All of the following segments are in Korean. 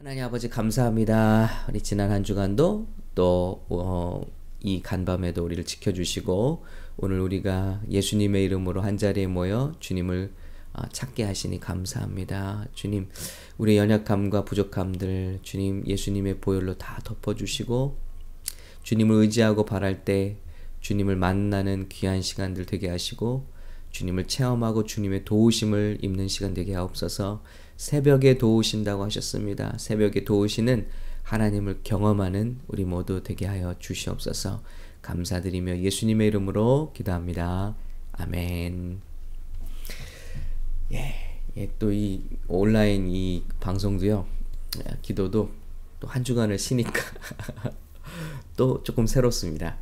하나님 아버지 감사합니다. 우리 지난 한 주간도 또 어, 이 간밤에도 우리를 지켜주시고 오늘 우리가 예수님의 이름으로 한 자리에 모여 주님을 어, 찾게 하시니 감사합니다. 주님, 우리 연약함과 부족함들 주님 예수님의 보혈로 다 덮어주시고 주님을 의지하고 바랄 때 주님을 만나는 귀한 시간들 되게 하시고 주님을 체험하고 주님의 도우심을 입는 시간 되게 하옵소서. 새벽에 도우신다고 하셨습니다. 새벽에 도우시는 하나님을 경험하는 우리 모두 되게 하여 주시옵소서. 감사드리며 예수님의 이름으로 기도합니다. 아멘. 예, 예 또 이 온라인 이 방송도요. 기도도 또 한 주간을 쉬니까 또 조금 새롭습니다.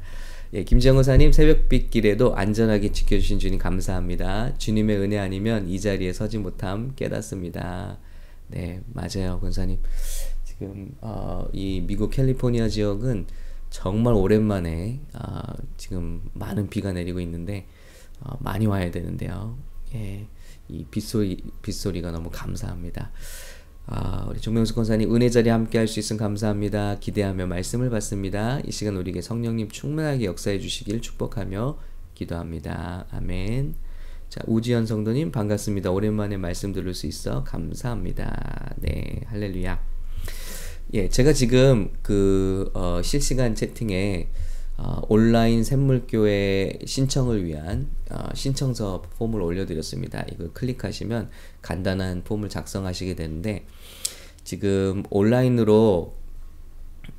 예, 김정우사님 새벽빛 길에도 안전하게 지켜주신 주님 감사합니다. 주님의 은혜 아니면 이 자리에 서지 못함 깨닫습니다. 네, 맞아요, 권사님. 지금 어, 이 미국 캘리포니아 지역은 정말 오랜만에 어, 지금 많은 비가 내리고 있는데 어, 많이 와야 되는데요. 예, 이 빗소리 빗소리가 너무 감사합니다. 아, 우리 정명수 권사님 은혜 자리 함께 할 수 있음 감사합니다. 기대하며 말씀을 받습니다. 이 시간 우리에게 성령님 충만하게 역사해 주시길 축복하며 기도합니다. 아멘. 자, 우지연 성도님 반갑습니다. 오랜만에 말씀 들을 수 있어 감사합니다. 네, 할렐루야. 예, 제가 지금 그 어, 실시간 채팅에 어, 온라인 샘물교회 신청을 위한 어, 신청서 폼을 올려드렸습니다. 이걸 클릭하시면 간단한 폼을 작성하시게 되는데 지금 온라인으로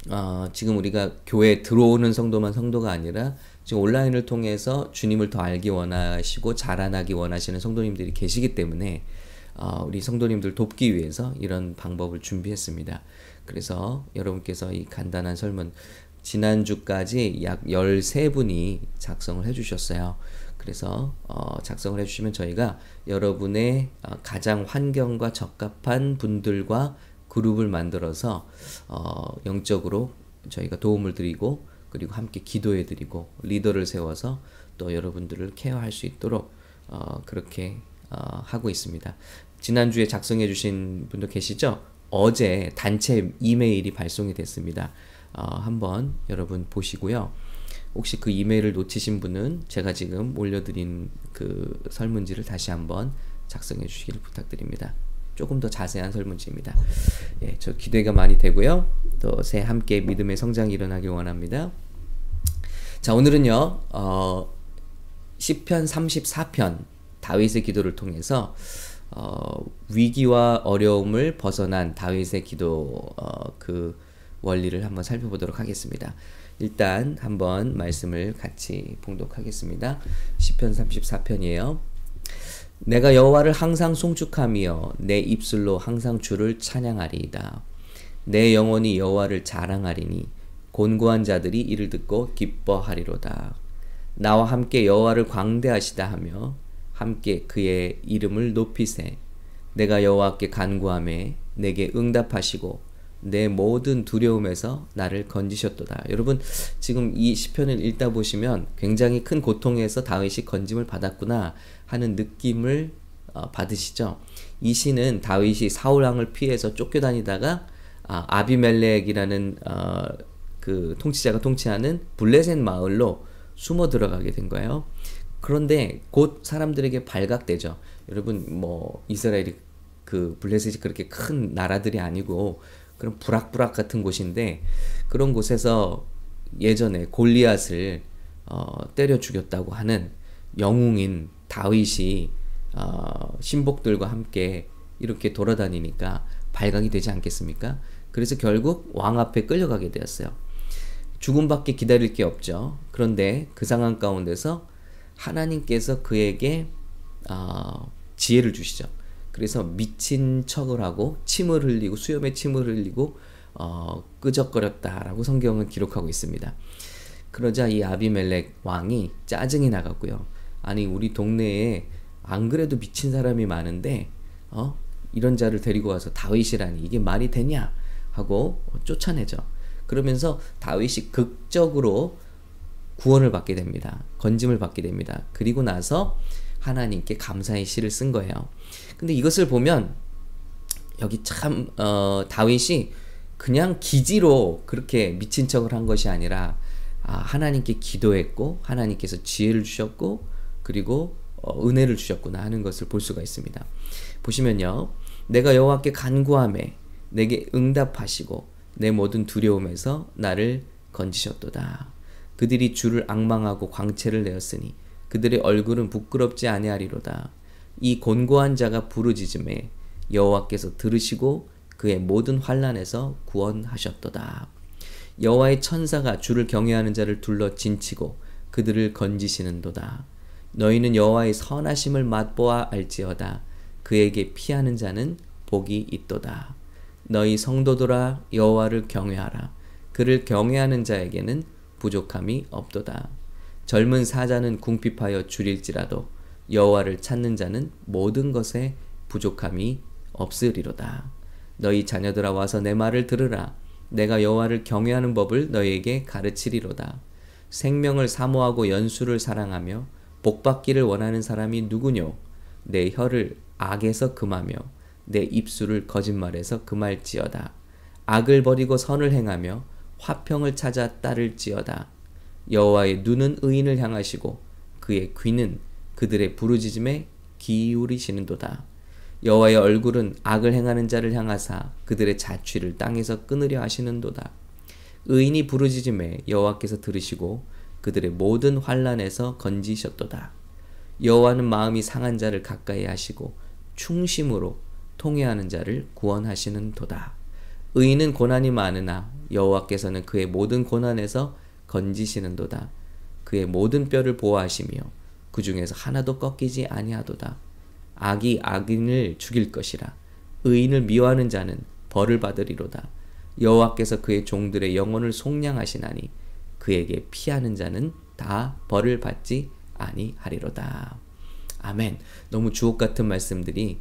어, 지금 우리가 교회 들어오는 성도만 성도가 아니라 지금 온라인을 통해서 주님을 더 알기 원하시고 자라나기 원하시는 성도님들이 계시기 때문에 어, 우리 성도님들 돕기 위해서 이런 방법을 준비했습니다. 그래서 여러분께서 이 간단한 설문 지난주까지 약 13분이 작성을 해주셨어요. 그래서 어, 작성을 해주시면 저희가 여러분의 어, 가장 환경과 적합한 분들과 그룹을 만들어서 어, 영적으로 저희가 도움을 드리고 그리고 함께 기도해 드리고 리더를 세워서 또 여러분들을 케어할 수 있도록 어, 그렇게 어, 하고 있습니다. 지난주에 작성해 주신 분도 계시죠? 어제 단체 이메일이 발송이 됐습니다. 어, 한번 여러분 보시고요. 혹시 그 이메일을 놓치신 분은 제가 지금 올려드린 그 설문지를 다시 한번 작성해 주시기를 부탁드립니다. 조금 더 자세한 설문지입니다. 예, 저 기대가 많이 되고요. 또 새 함께 믿음의 성장이 일어나길 원합니다. 자, 오늘은요. 어, 시편 34편 다윗의 기도를 통해서 어, 위기와 어려움을 벗어난 다윗의 기도 어, 그 원리를 한번 살펴보도록 하겠습니다. 일단 한번 말씀을 같이 봉독하겠습니다. 시편 34편이에요. 내가 여호와를 항상 송축하며 내 입술로 항상 주를 찬양하리이다. 내 영혼이 여호와를 자랑하리니 곤고한 자들이 이를 듣고 기뻐하리로다. 나와 함께 여호와를 광대하시다 하며 함께 그의 이름을 높이세. 내가 여호와께 간구함에 내게 응답하시고 내 모든 두려움에서 나를 건지셨도다. 여러분 지금 이 시편을 읽다 보시면 굉장히 큰 고통에서 다윗이 건짐을 받았구나 하는 느낌을 어, 받으시죠. 이 시는 다윗이 사울 왕을 피해서 쫓겨다니다가 아, 비멜렉이라는 어, 그 통치자가 통치하는 블레셋 마을로 숨어 들어가게 된 거예요. 그런데 곧 사람들에게 발각되죠. 여러분 뭐 이스라엘이 그 블레셋이 그렇게 큰 나라들이 아니고 그런 부락부락 같은 곳인데 그런 곳에서 예전에 골리앗을 어, 때려 죽였다고 하는 영웅인 다윗이 어, 신복들과 함께 이렇게 돌아다니니까 발각이 되지 않겠습니까? 그래서 결국 왕 앞에 끌려가게 되었어요. 죽음밖에 기다릴 게 없죠. 그런데 그 상황 가운데서 하나님께서 그에게 어, 지혜를 주시죠. 그래서 미친 척을 하고 침을 흘리고 수염에 침을 흘리고 어, 끄적거렸다라고 성경은 기록하고 있습니다. 그러자 이 아비멜렉 왕이 짜증이 나갔고요. 아니 우리 동네에 안 그래도 미친 사람이 많은데 어 이런 자를 데리고 와서 다윗이라니 이게 말이 되냐 하고 쫓아내죠. 그러면서 다윗이 극적으로 구원을 받게 됩니다. 건짐을 받게 됩니다. 그리고 나서 하나님께 감사의 시를 쓴 거예요. 근데 이것을 보면 여기 참 어, 다윗이 그냥 기지로 그렇게 미친 척을 한 것이 아니라 아, 하나님께 기도했고 하나님께서 지혜를 주셨고 그리고 어, 은혜를 주셨구나 하는 것을 볼 수가 있습니다. 보시면요. 내가 여호와께 간구함에 내게 응답하시고 내 모든 두려움에서 나를 건지셨도다. 그들이 주를 악망하고 광채를 내었으니 그들의 얼굴은 부끄럽지 아니하리로다. 이 곤고한 자가 부르짖음에 여호와께서 들으시고 그의 모든 환란에서 구원하셨도다. 여호와의 천사가 주를 경외하는 자를 둘러 진치고 그들을 건지시는도다. 너희는 여호와의 선하심을 맛보아 알지어다. 그에게 피하는 자는 복이 있도다. 너희 성도들아 여호와를 경외하라. 그를 경외하는 자에게는 부족함이 없도다. 젊은 사자는 궁핍하여 줄일지라도 여호와를 찾는 자는 모든 것에 부족함이 없으리로다. 너희 자녀들아 와서 내 말을 들으라. 내가 여호와를 경외하는 법을 너희에게 가르치리로다. 생명을 사모하고 연수를 사랑하며 복받기를 원하는 사람이 누구뇨? 내 혀를 악에서 금하며 내 입술을 거짓말에서 금할지어다. 악을 버리고 선을 행하며 화평을 찾아 따를지어다. 여호와의 눈은 의인을 향하시고 그의 귀는 그들의 부르짖음에 기울이시는도다. 여호와의 얼굴은 악을 행하는 자를 향하사 그들의 자취를 땅에서 끊으려 하시는도다. 의인이 부르짖음에 여호와께서 들으시고 그들의 모든 환란에서 건지셨도다. 여호와는 마음이 상한 자를 가까이 하시고 충심으로 통회하는 자를 구원하시는 도다. 의인은 고난이 많으나 여호와께서는 그의 모든 고난에서 건지시는 도다. 그의 모든 뼈를 보호하시며 그 중에서 하나도 꺾이지 아니하도다. 악이 악인을 죽일 것이라. 의인을 미워하는 자는 벌을 받으리로다. 여호와께서 그의 종들의 영혼을 속량하시나니 그에게 피하는 자는 다 벌을 받지 아니하리로다. 아멘. 너무 주옥 같은 말씀들이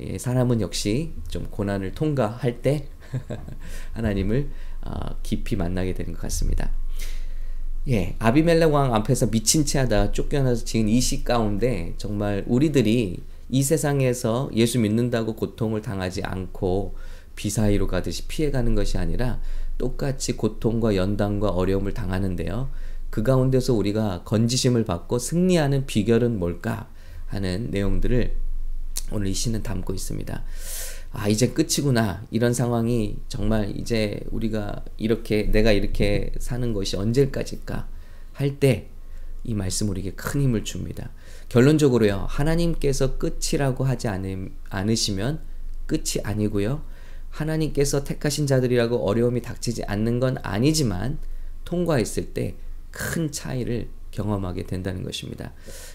예, 사람은 역시 좀 고난을 통과할 때 하나님을 어, 깊이 만나게 되는 것 같습니다. 예, 아비멜렉 왕 앞에서 미친 채 하다 쫓겨나서 지은 이 시 가운데 정말 우리들이 이 세상에서 예수 믿는다고 고통을 당하지 않고 비사이로 가듯이 피해가는 것이 아니라 똑같이 고통과 연단과 어려움을 당하는데요. 그 가운데서 우리가 건지심을 받고 승리하는 비결은 뭘까 하는 내용들을 오늘 이 시는 담고 있습니다. 아, 이제 끝이구나. 이런 상황이 정말 이제 우리가 이렇게, 내가 이렇게 사는 것이 언제까지일까 할 때 이 말씀 우리에게 큰 힘을 줍니다. 결론적으로요, 하나님께서 끝이라고 하지 않, 않으시면 끝이 아니고요, 하나님께서 택하신 자들이라고 어려움이 닥치지 않는 건 아니지만, 통과했을 때 큰 차이를 경험하게 된다는 것입니다.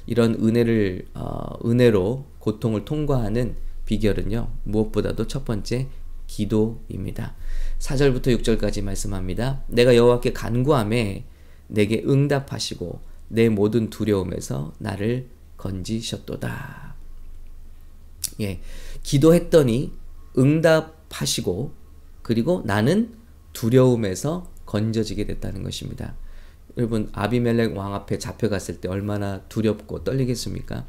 이런 은혜를, 어, 은혜로 고통을 통과하는 비결은요, 무엇보다도 첫 번째 기도입니다. 4절부터 6절까지 말씀합니다. 내가 여호와께 간구함에 내게 응답하시고 내 모든 두려움에서 나를 건지셨도다. 예. 기도했더니 응답하시고 그리고 나는 두려움에서 건져지게 됐다는 것입니다. 여러분 아비멜렉 왕 앞에 잡혀갔을 때 얼마나 두렵고 떨리겠습니까?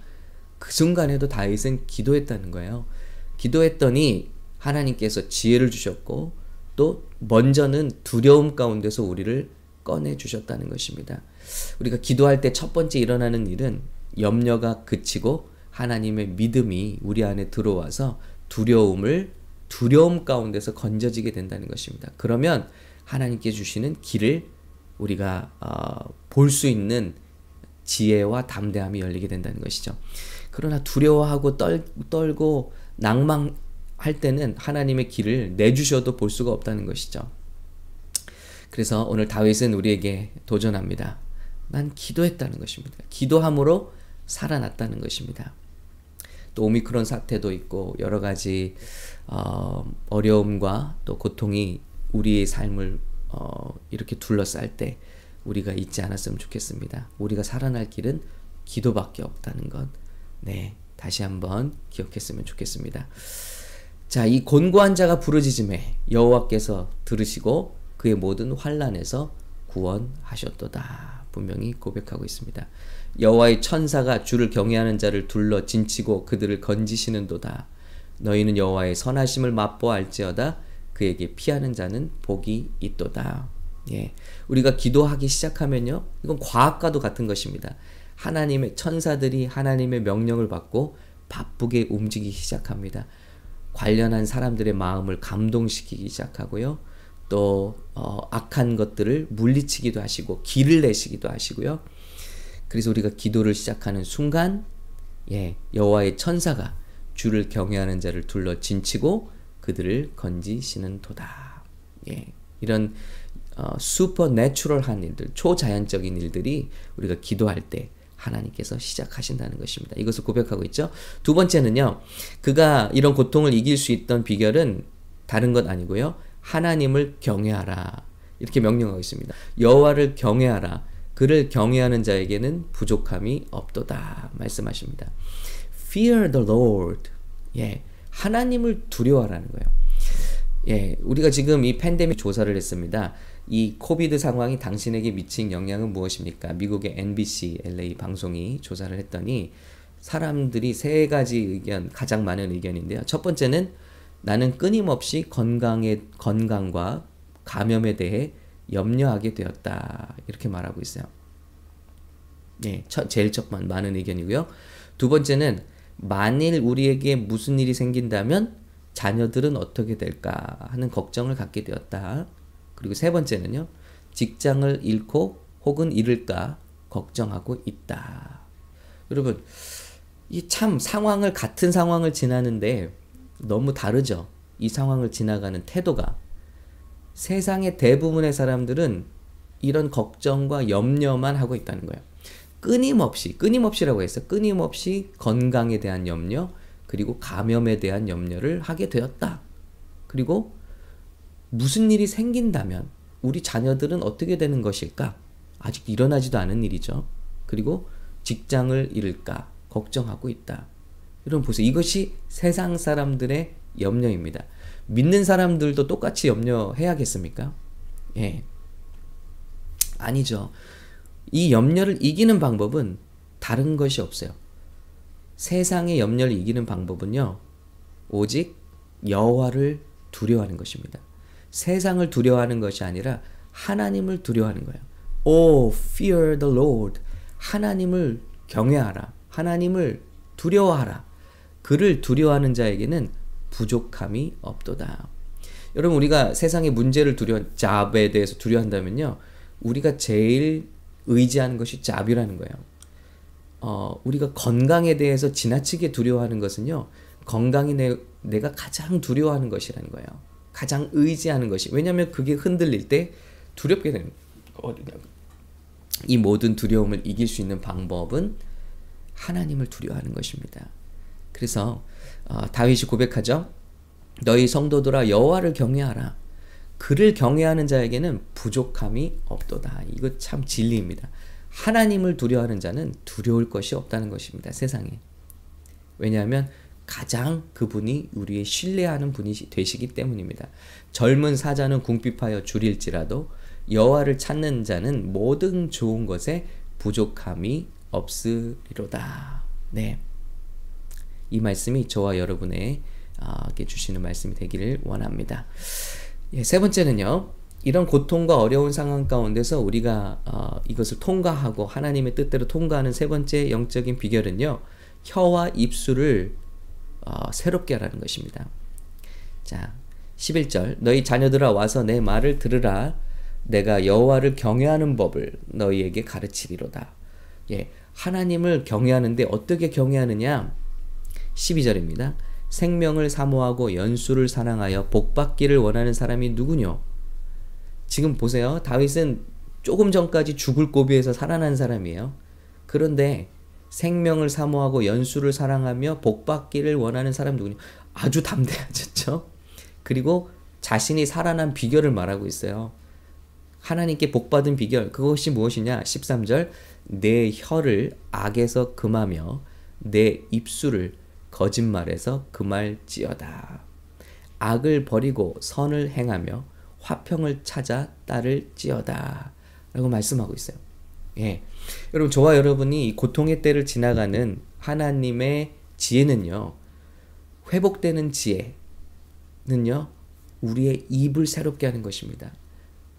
그 순간에도 다윗은 기도했다는 거예요. 기도했더니 하나님께서 지혜를 주셨고 또 먼저는 두려움 가운데서 우리를 꺼내 주셨다는 것입니다. 우리가 기도할 때 첫 번째 일어나는 일은 염려가 그치고 하나님의 믿음이 우리 안에 들어와서 두려움을 두려움 가운데서 건져지게 된다는 것입니다. 그러면 하나님께 주시는 길을 우리가 어, 볼수 있는 지혜와 담대함이 열리게 된다는 것이죠. 그러나 두려워하고 떨, 떨고 낭망할 때는 하나님의 길을 내주셔도 볼 수가 없다는 것이죠. 그래서 오늘 다윗은 우리에게 도전합니다. 난 기도했다는 것입니다. 기도함으로 살아났다는 것입니다. 또 오미크론 사태도 있고 여러 가지 어, 어려움과 또 고통이 우리의 삶을 어, 이렇게 둘러쌀 때 우리가 잊지 않았으면 좋겠습니다. 우리가 살아날 길은 기도밖에 없다는 것. 네, 다시 한번 기억했으면 좋겠습니다. 자, 이 곤고한 자가 부르짖음에 여호와께서 들으시고 그의 모든 환란에서 구원하셨도다. 분명히 고백하고 있습니다. 여호와의 천사가 주를 경외하는 자를 둘러 진치고 그들을 건지시는도다. 너희는 여호와의 선하심을 맛보알지어다 그에게 피하는 자는 복이 있도다. 예. 우리가 기도하기 시작하면요. 이건 과학과도 같은 것입니다. 하나님의 천사들이 하나님의 명령을 받고 바쁘게 움직이기 시작합니다. 관련한 사람들의 마음을 감동시키기 시작하고요. 또 어, 악한 것들을 물리치기도 하시고 길을 내시기도 하시고요. 그래서 우리가 기도를 시작하는 순간 예, 여호와의 천사가 주를 경외하는 자를 둘러 진치고 그들을 건지시는 도다. 예. 이런 어, 슈퍼내추럴한 일들, 초자연적인 일들이 우리가 기도할 때 하나님께서 시작하신다는 것입니다. 이것을 고백하고 있죠. 두 번째는요. 그가 이런 고통을 이길 수 있던 비결은 다른 것 아니고요. 하나님을 경외하라. 이렇게 명령하고 있습니다. 여호와를 경외하라. 그를 경외하는 자에게는 부족함이 없도다. 말씀하십니다. Fear the Lord. 예. 하나님을 두려워하라는 거예요. 예. 우리가 지금 이 팬데믹 조사를 했습니다. 이 코비드 상황이 당신에게 미친 영향은 무엇입니까? 미국의 NBC LA 방송이 조사를 했더니 사람들이 세 가지 의견, 가장 많은 의견인데요. 첫 번째는 나는 끊임없이 건강의 건강과 감염에 대해 염려하게 되었다. 이렇게 말하고 있어요. 예, 첫, 제일 첫 번, 많은 의견이고요. 두 번째는 만일 우리에게 무슨 일이 생긴다면 자녀들은 어떻게 될까 하는 걱정을 갖게 되었다. 그리고 세 번째는요. 직장을 잃고 혹은 잃을까 걱정하고 있다. 여러분, 이 참 상황을 같은 상황을 지나는데 너무 다르죠. 이 상황을 지나가는 태도가 세상의 대부분의 사람들은 이런 걱정과 염려만 하고 있다는 거예요. 끊임없이 끊임없이라고 해서 끊임없이 건강에 대한 염려 그리고 감염에 대한 염려를 하게 되었다. 그리고 무슨 일이 생긴다면 우리 자녀들은 어떻게 되는 것일까? 아직 일어나지도 않은 일이죠. 그리고 직장을 잃을까 걱정하고 있다. 여러분 보세요. 이것이 세상 사람들의 염려입니다. 믿는 사람들도 똑같이 염려해야겠습니까? 예. 아니죠. 이 염려를 이기는 방법은 다른 것이 없어요. 세상의 염려를 이기는 방법은요. 오직 여호와를 두려워하는 것입니다. 세상을 두려워하는 것이 아니라 하나님을 두려워하는 거예요. Oh, fear the Lord. 하나님을 경외하라. 하나님을 두려워하라. 그를 두려워하는 자에게는 부족함이 없도다. 여러분 우리가 세상의 문제를 두려워 잡에 대해서 두려워한다면요. 우리가 제일 의지하는 것이 잡이라는 거예요. 어, 우리가 건강에 대해서 지나치게 두려워하는 것은요. 건강이 내, 내가 가장 두려워하는 것이라는 거예요. 가장 의지하는 것이. 왜냐하면 그게 흔들릴 때 두렵게 되는. 이 모든 두려움을 이길 수 있는 방법은 하나님을 두려워하는 것입니다. 그래서 어, 다윗이 고백하죠. 너희 성도들아 여호와를 경외하라. 그를 경외하는 자에게는 부족함이 없도다. 이거 참 진리입니다. 하나님을 두려워하는 자는 두려울 것이 없다는 것입니다. 세상에. 왜냐하면 가장 그분이 우리의 신뢰하는 분이 되시기 때문입니다. 젊은 사자는 궁핍하여 줄일지라도 여호와를 찾는 자는 모든 좋은 것에 부족함이 없으리로다. 네. 이 말씀이 저와 여러분에게 주시는 말씀이 되기를 원합니다. 예, 세 번째는요. 이런 고통과 어려운 상황 가운데서 우리가 어, 이것을 통과하고 하나님의 뜻대로 통과하는 세 번째 영적인 비결은요. 혀와 입술을 어, 새롭게 하라는 것입니다. 자, 11절 너희 자녀들아 와서 내 말을 들으라 내가 여호와를 경외하는 법을 너희에게 가르치리로다. 예. 하나님을 경외하는데 어떻게 경외하느냐? 12절입니다. 생명을 사모하고 연수를 사랑하여 복받기를 원하는 사람이 누구뇨? 지금 보세요. 다윗은 조금 전까지 죽을 고비에서 살아난 사람이에요. 그런데 생명을 사모하고 연수를 사랑하며 복받기를 원하는 사람 누구냐? 아주 담대하셨죠. 그리고 자신이 살아난 비결을 말하고 있어요. 하나님께 복받은 비결 그것이 무엇이냐? 13절 내 혀를 악에서 금하며 내 입술을 거짓말에서 금할지어다. 악을 버리고 선을 행하며 화평을 찾아 따를지어다. 라고 말씀하고 있어요. 예. 여러분, 저와 여러분이 고통의 때를 지나가는 하나님의 지혜는요, 회복되는 지혜는요, 우리의 입을 새롭게 하는 것입니다.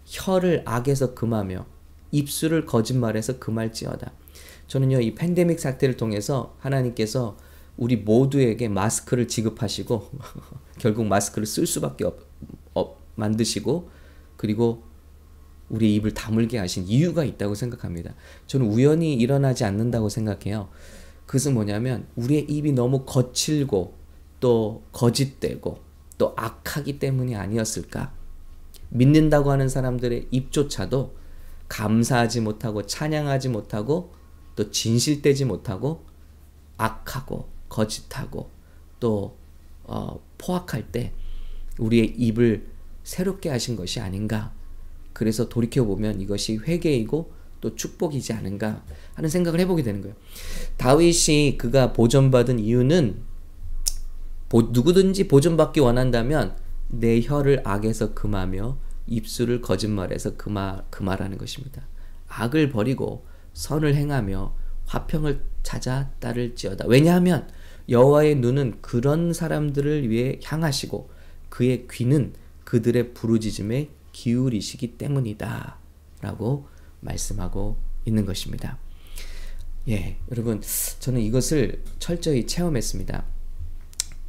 혀를 악에서 금하며 입술을 거짓말해서 금할지어다. 저는요, 이 팬데믹 사태를 통해서 하나님께서 우리 모두에게 마스크를 지급하시고, 결국 마스크를 쓸 수밖에 없, 없, 만드시고, 그리고 우리 입을 다물게 하신 이유가 있다고 생각합니다. 저는 우연히 일어나지 않는다고 생각해요. 그것은 뭐냐면, 우리의 입이 너무 거칠고, 또 거짓되고, 또 악하기 때문이 아니었을까? 믿는다고 하는 사람들의 입조차도 감사하지 못하고 찬양하지 못하고 또 진실되지 못하고 악하고 거짓하고 또 어, 포악할 때 우리의 입을 새롭게 하신 것이 아닌가. 그래서 돌이켜 보면 이것이 회개이고 또 축복이지 않은가 하는 생각을 해보게 되는 거예요. 다윗이 그가 보존받은 이유는 보, 누구든지 보존받기 원한다면 내 혀를 악에서 금하며 입술을 거짓말해서 금하, 금하라는 것입니다. 악을 버리고 선을 행하며 화평을 찾아 따를지어다. 왜냐하면 여호와의 눈은 그런 사람들을 위해 향하시고 그의 귀는 그들의 부르짖음에 기울이시기 때문이다. 라고 말씀하고 있는 것입니다. 예, 여러분, 저는 이것을 철저히 체험했습니다.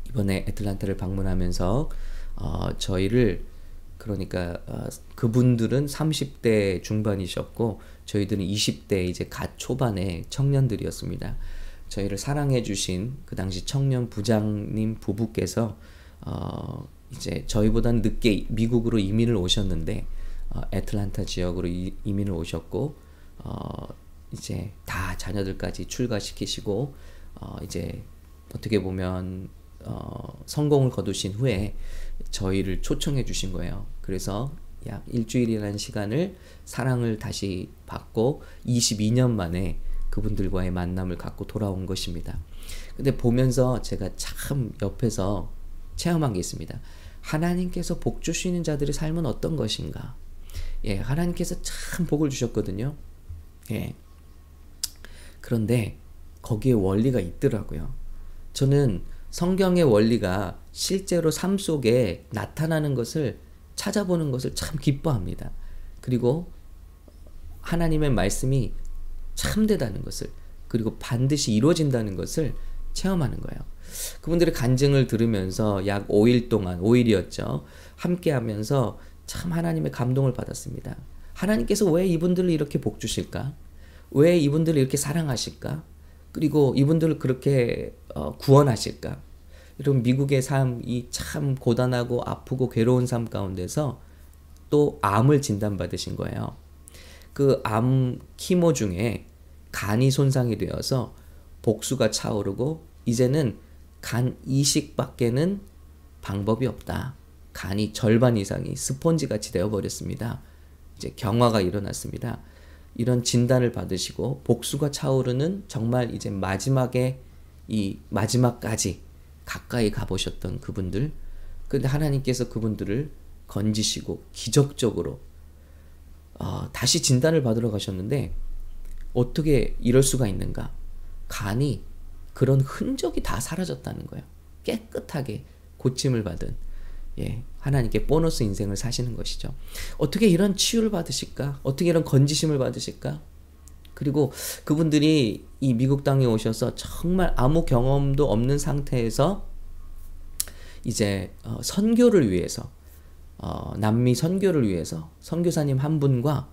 이번에 애틀란타를 방문하면서 어, 저희를 그러니까 어, 그분들은 30대 중반이셨고 저희들은 20대 이제 갓 초반의 청년들이었습니다. 저희를 사랑해 주신 그 당시 청년 부장님 부부께서 어, 이제 저희보다는 늦게 미국으로 이민을 오셨는데 어, 애틀란타 지역으로 이, 이민을 오셨고 어, 이제 다 자녀들까지 출가시키시고 어, 이제 어떻게 보면 어, 성공을 거두신 후에 저희를 초청해 주신 거예요. 그래서 약 일주일이라는 시간을 사랑을 다시 받고 22년 만에 그분들과의 만남을 갖고 돌아온 것입니다. 근데 보면서 제가 참 옆에서 체험한 게 있습니다. 하나님께서 복 주시는 자들의 삶은 어떤 것인가? 예, 하나님께서 참 복을 주셨거든요. 예. 그런데 거기에 원리가 있더라고요. 저는 성경의 원리가 실제로 삶 속에 나타나는 것을 찾아보는 것을 참 기뻐합니다. 그리고 하나님의 말씀이 참되다는 것을 그리고 반드시 이루어진다는 것을 체험하는 거예요. 그분들의 간증을 들으면서 약 5일 동안 5일이었죠. 함께 하면서 참 하나님의 감동을 받았습니다. 하나님께서 왜 이분들을 이렇게 복 주실까? 왜 이분들을 이렇게 사랑하실까? 그리고 이분들을 그렇게 어, 구원하실까? 이런 미국의 삶이 참 고단하고 아프고 괴로운 삶 가운데서 또 암을 진단받으신 거예요. 그 암 키모 중에 간이 손상이 되어서 복수가 차오르고 이제는 간 이식밖에는 방법이 없다. 간이 절반 이상이 스폰지 같이 되어 버렸습니다. 이제 경화가 일어났습니다. 이런 진단을 받으시고 복수가 차오르는 정말 이제 마지막에 이 마지막까지 가까이 가보셨던 그분들 근데 하나님께서 그분들을 건지시고 기적적으로 어, 다시 진단을 받으러 가셨는데 어떻게 이럴 수가 있는가 간이 그런 흔적이 다 사라졌다는 거예요 깨끗하게 고침을 받은 예, 하나님께 보너스 인생을 사시는 것이죠. 어떻게 이런 치유를 받으실까? 어떻게 이런 건지심을 받으실까? 그리고 그분들이 이 미국 땅에 오셔서 정말 아무 경험도 없는 상태에서 이제 어, 선교를 위해서 어, 남미 선교를 위해서 선교사님 한 분과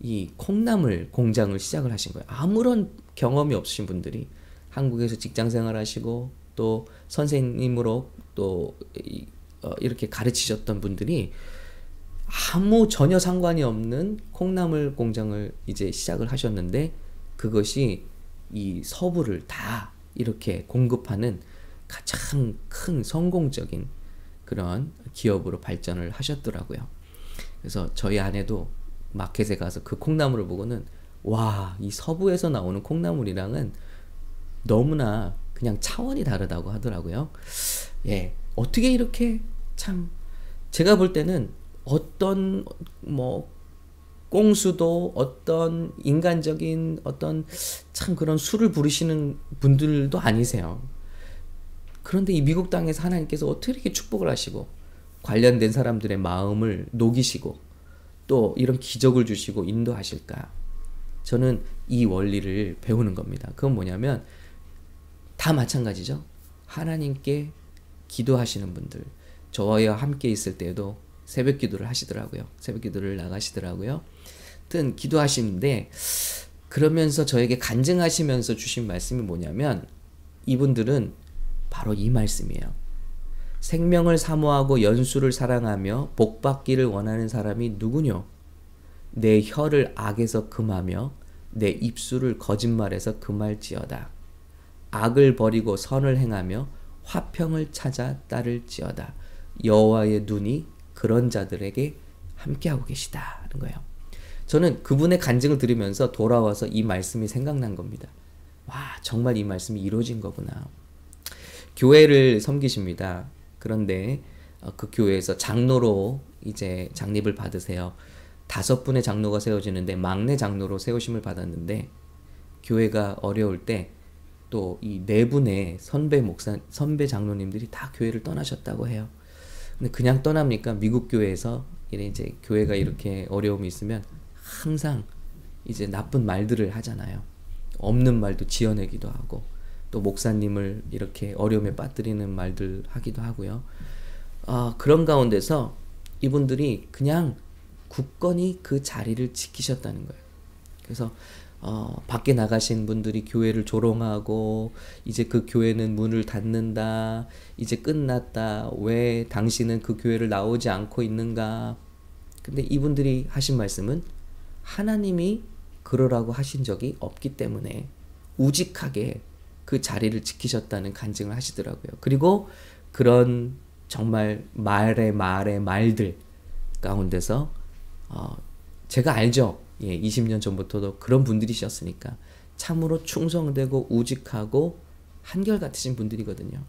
이 콩나물 공장을 시작을 하신 거예요. 아무런 경험이 없으신 분들이 한국에서 직장 생활하시고 또 선생님으로 또 이, 어, 이렇게 가르치셨던 분들이 아무 전혀 상관이 없는 콩나물 공장을 이제 시작을 하셨는데 그것이 이 서부를 다 이렇게 공급하는 가장 큰 성공적인 그런 기업으로 발전을 하셨더라고요. 그래서 저희 아내도 마켓에 가서 그 콩나물을 보고는 와, 이 서부에서 나오는 콩나물이랑은 너무나 그냥 차원이 다르다고 하더라고요. 예. 어떻게 이렇게 참 제가 볼 때는 어떤 뭐 꽁수도 어떤 인간적인 어떤 참 그런 술을 부르시는 분들도 아니세요. 그런데 이 미국 땅에서 하나님께서 어떻게 이렇게 축복을 하시고 관련된 사람들의 마음을 녹이시고 또 이런 기적을 주시고 인도하실까? 저는 이 원리를 배우는 겁니다. 그건 뭐냐면 다 마찬가지죠. 하나님께 기도하시는 분들, 저와 함께 있을 때도 새벽 기도를 하시더라고요. 새벽 기도를 나가시더라고요. 하여튼 기도하시는데 그러면서 저에게 간증하시면서 주신 말씀이 뭐냐면 이분들은 바로 이 말씀이에요. 생명을 사모하고 연수를 사랑하며 복 받기를 원하는 사람이 누구뇨? 내 혀를 악에서 금하며 내 입술을 거짓말에서 금할지어다. 악을 버리고 선을 행하며 화평을 찾아 따를지어다. 여호와의 눈이 그런 자들에게 함께하고 계시다는 거예요. 저는 그분의 간증을 들으면서 돌아와서 이 말씀이 생각난 겁니다. 와, 정말 이 말씀이 이루어진 거구나. 교회를 섬기십니다. 그런데 어, 그 교회에서 장로로 이제 장립을 받으세요. 다섯 분의 장로가 세워지는데 막내 장로로 세우심을 받았는데 교회가 어려울 때 또 이 네 분의 선배 목사 선배 장로님들이 다 교회를 떠나셨다고 해요. 근데 그냥 떠납니까? 미국 교회에서 이제 교회가 이렇게 어려움이 있으면 항상 이제 나쁜 말들을 하잖아요. 없는 말도 지어내기도 하고 또 목사님을 이렇게 어려움에 빠뜨리는 말들 하기도 하고요. 아, 그런 가운데서 이분들이 그냥 굳건히 그 자리를 지키셨다는 거예요. 그래서 어, 밖에 나가신 분들이 교회를 조롱하고 이제 그 교회는 문을 닫는다. 이제 끝났다. 왜 당신은 그 교회를 나오지 않고 있는가? 근데 이분들이 하신 말씀은 하나님이 그러라고 하신 적이 없기 때문에 우직하게 그 자리를 지키셨다는 간증을 하시더라고요. 그리고 그런 정말 말의 말의 말들 가운데서 어, 제가 알죠. 예, 20년 전부터도 그런 분들이셨으니까 참으로 충성되고 우직하고 한결같으신 분들이거든요.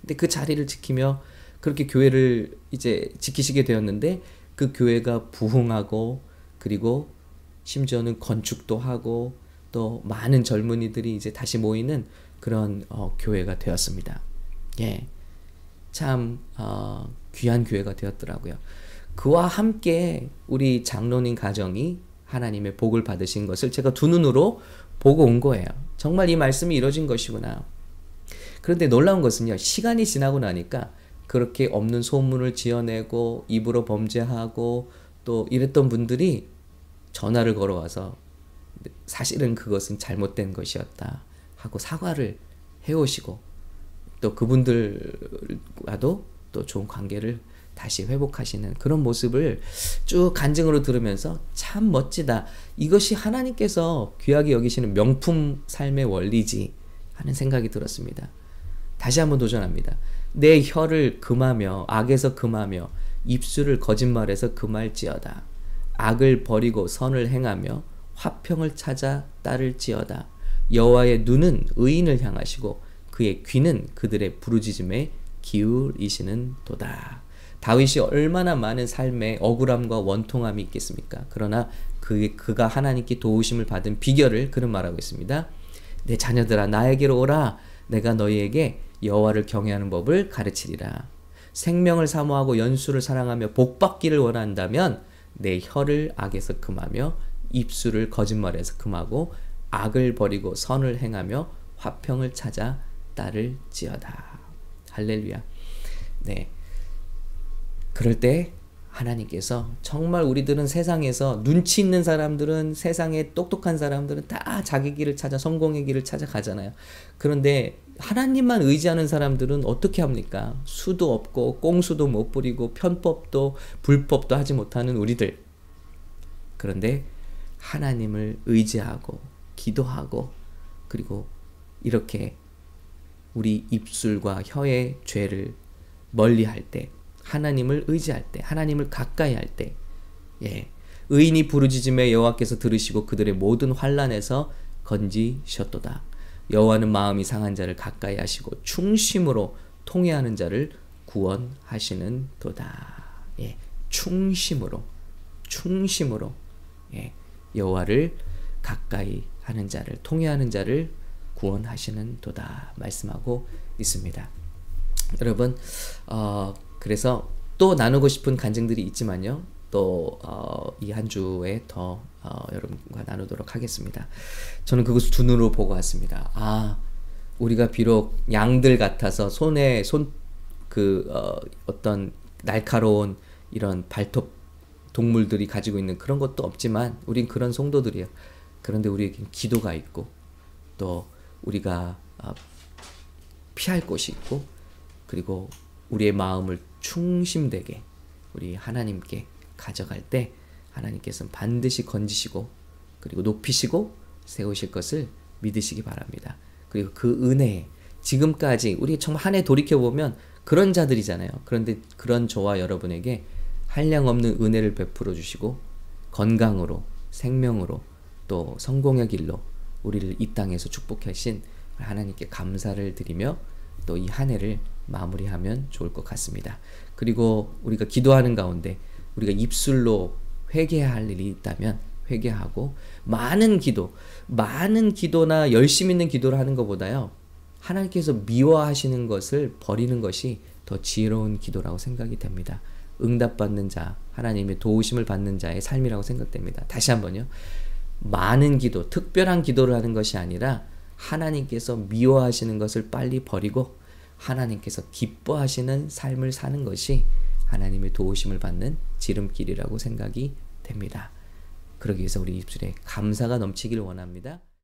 근데 그 자리를 지키며 그렇게 교회를 이제 지키시게 되었는데 그 교회가 부흥하고 그리고 심지어는 건축도 하고 또 많은 젊은이들이 이제 다시 모이는 그런 어, 교회가 되었습니다. 예. 참 어, 귀한 교회가 되었더라고요. 그와 함께 우리 장로님 가정이 하나님의 복을 받으신 것을 제가 두 눈으로 보고 온 거예요. 정말 이 말씀이 이루어진 것이구나. 그런데 놀라운 것은요, 시간이 지나고 나니까 그렇게 없는 소문을 지어내고 입으로 범죄하고 또 이랬던 분들이 전화를 걸어와서 사실은 그것은 잘못된 것이었다 하고 사과를 해오시고 또 그분들과도 또 좋은 관계를 다시 회복하시는 그런 모습을 쭉 간증으로 들으면서 참 멋지다. 이것이 하나님께서 귀하게 여기시는 명품 삶의 원리지 하는 생각이 들었습니다. 다시 한번 도전합니다. 내 혀를 금하며 악에서 금하며 입술을 거짓말에서 금할지어다. 악을 버리고 선을 행하며 화평을 찾아 따를지어다. 여호와의 눈은 의인을 향하시고 그의 귀는 그들의 부르짖음에 기울이시는 도다. 다윗이 얼마나 많은 삶의 억울함과 원통함이 있겠습니까? 그러나 그, 그가 하나님께 도우심을 받은 비결을 그는 말하고 있습니다. 내 자녀들아 나에게로 오라 내가 너희에게 여호와를 경외하는 법을 가르치리라. 생명을 사모하고 연수를 사랑하며 복 받기를 원한다면 내 혀를 악에서 금하며 입술을 거짓말에서 금하고 악을 버리고 선을 행하며 화평을 찾아 따를지어다. 할렐루야. 네. 그럴 때 하나님께서 정말 우리들은 세상에서 눈치 있는 사람들은 세상에 똑똑한 사람들은 다 자기 길을 찾아 성공의 길을 찾아가잖아요. 그런데 하나님만 의지하는 사람들은 어떻게 합니까? 수도 없고 꽁수도 못 부리고 편법도 불법도 하지 못하는 우리들. 그런데 하나님을 의지하고 기도하고 그리고 이렇게 우리 입술과 혀의 죄를 멀리 할 때, 하나님을 의지할 때, 하나님을 가까이 할 때, 예. 의인이 부르짖음에 여호와께서 들으시고 그들의 모든 환란에서 건지셨도다. 여호와는 마음이 상한 자를 가까이 하시고 충심으로 통회하는 자를 구원하시는 도다. 예. 충심으로 충심으로 예. 여호와를 가까이 하는 자를 통회하는 자를 구원하시는 도다 말씀하고 있습니다. 여러분 어, 그래서 또 나누고 싶은 간증들이 있지만요. 또 이 한 주에 더 어, 여러분과 나누도록 하겠습니다. 저는 그것을 두 눈으로 보고 왔습니다. 아 우리가 비록 양들 같아서 손에 손 그 어, 어떤 날카로운 이런 발톱 동물들이 가지고 있는 그런 것도 없지만 우린 그런 성도들이에요. 그런데 우리에겐 기도가 있고 또 우리가 어, 피할 곳이 있고 그리고 우리의 마음을 충심되게 우리 하나님께 가져갈 때 하나님께서는 반드시 건지시고 그리고 높이시고 세우실 것을 믿으시기 바랍니다. 그리고 그 은혜 지금까지 우리 정말 한 해 돌이켜 보면 그런 자들이잖아요. 그런데 그런 저와 여러분에게 한량 없는 은혜를 베풀어 주시고 건강으로 생명으로 또 성공의 길로 우리를 이 땅에서 축복하신 하나님께 감사를 드리며 또 이 한 해를 마무리하면 좋을 것 같습니다. 그리고 우리가 기도하는 가운데 우리가 입술로 회개해야 할 일이 있다면 회개하고 많은 기도, 많은 기도나 열심 있는 기도를 하는 것보다요. 하나님께서 미워하시는 것을 버리는 것이 더 지혜로운 기도라고 생각이 됩니다. 응답받는 자, 하나님의 도우심을 받는 자의 삶이라고 생각됩니다. 다시 한번요. 많은 기도, 특별한 기도를 하는 것이 아니라 하나님께서 미워하시는 것을 빨리 버리고 하나님께서 기뻐하시는 삶을 사는 것이 하나님의 도우심을 받는 지름길이라고 생각이 됩니다. 그러기 위해서 우리 입술에 감사가 넘치기를 원합니다.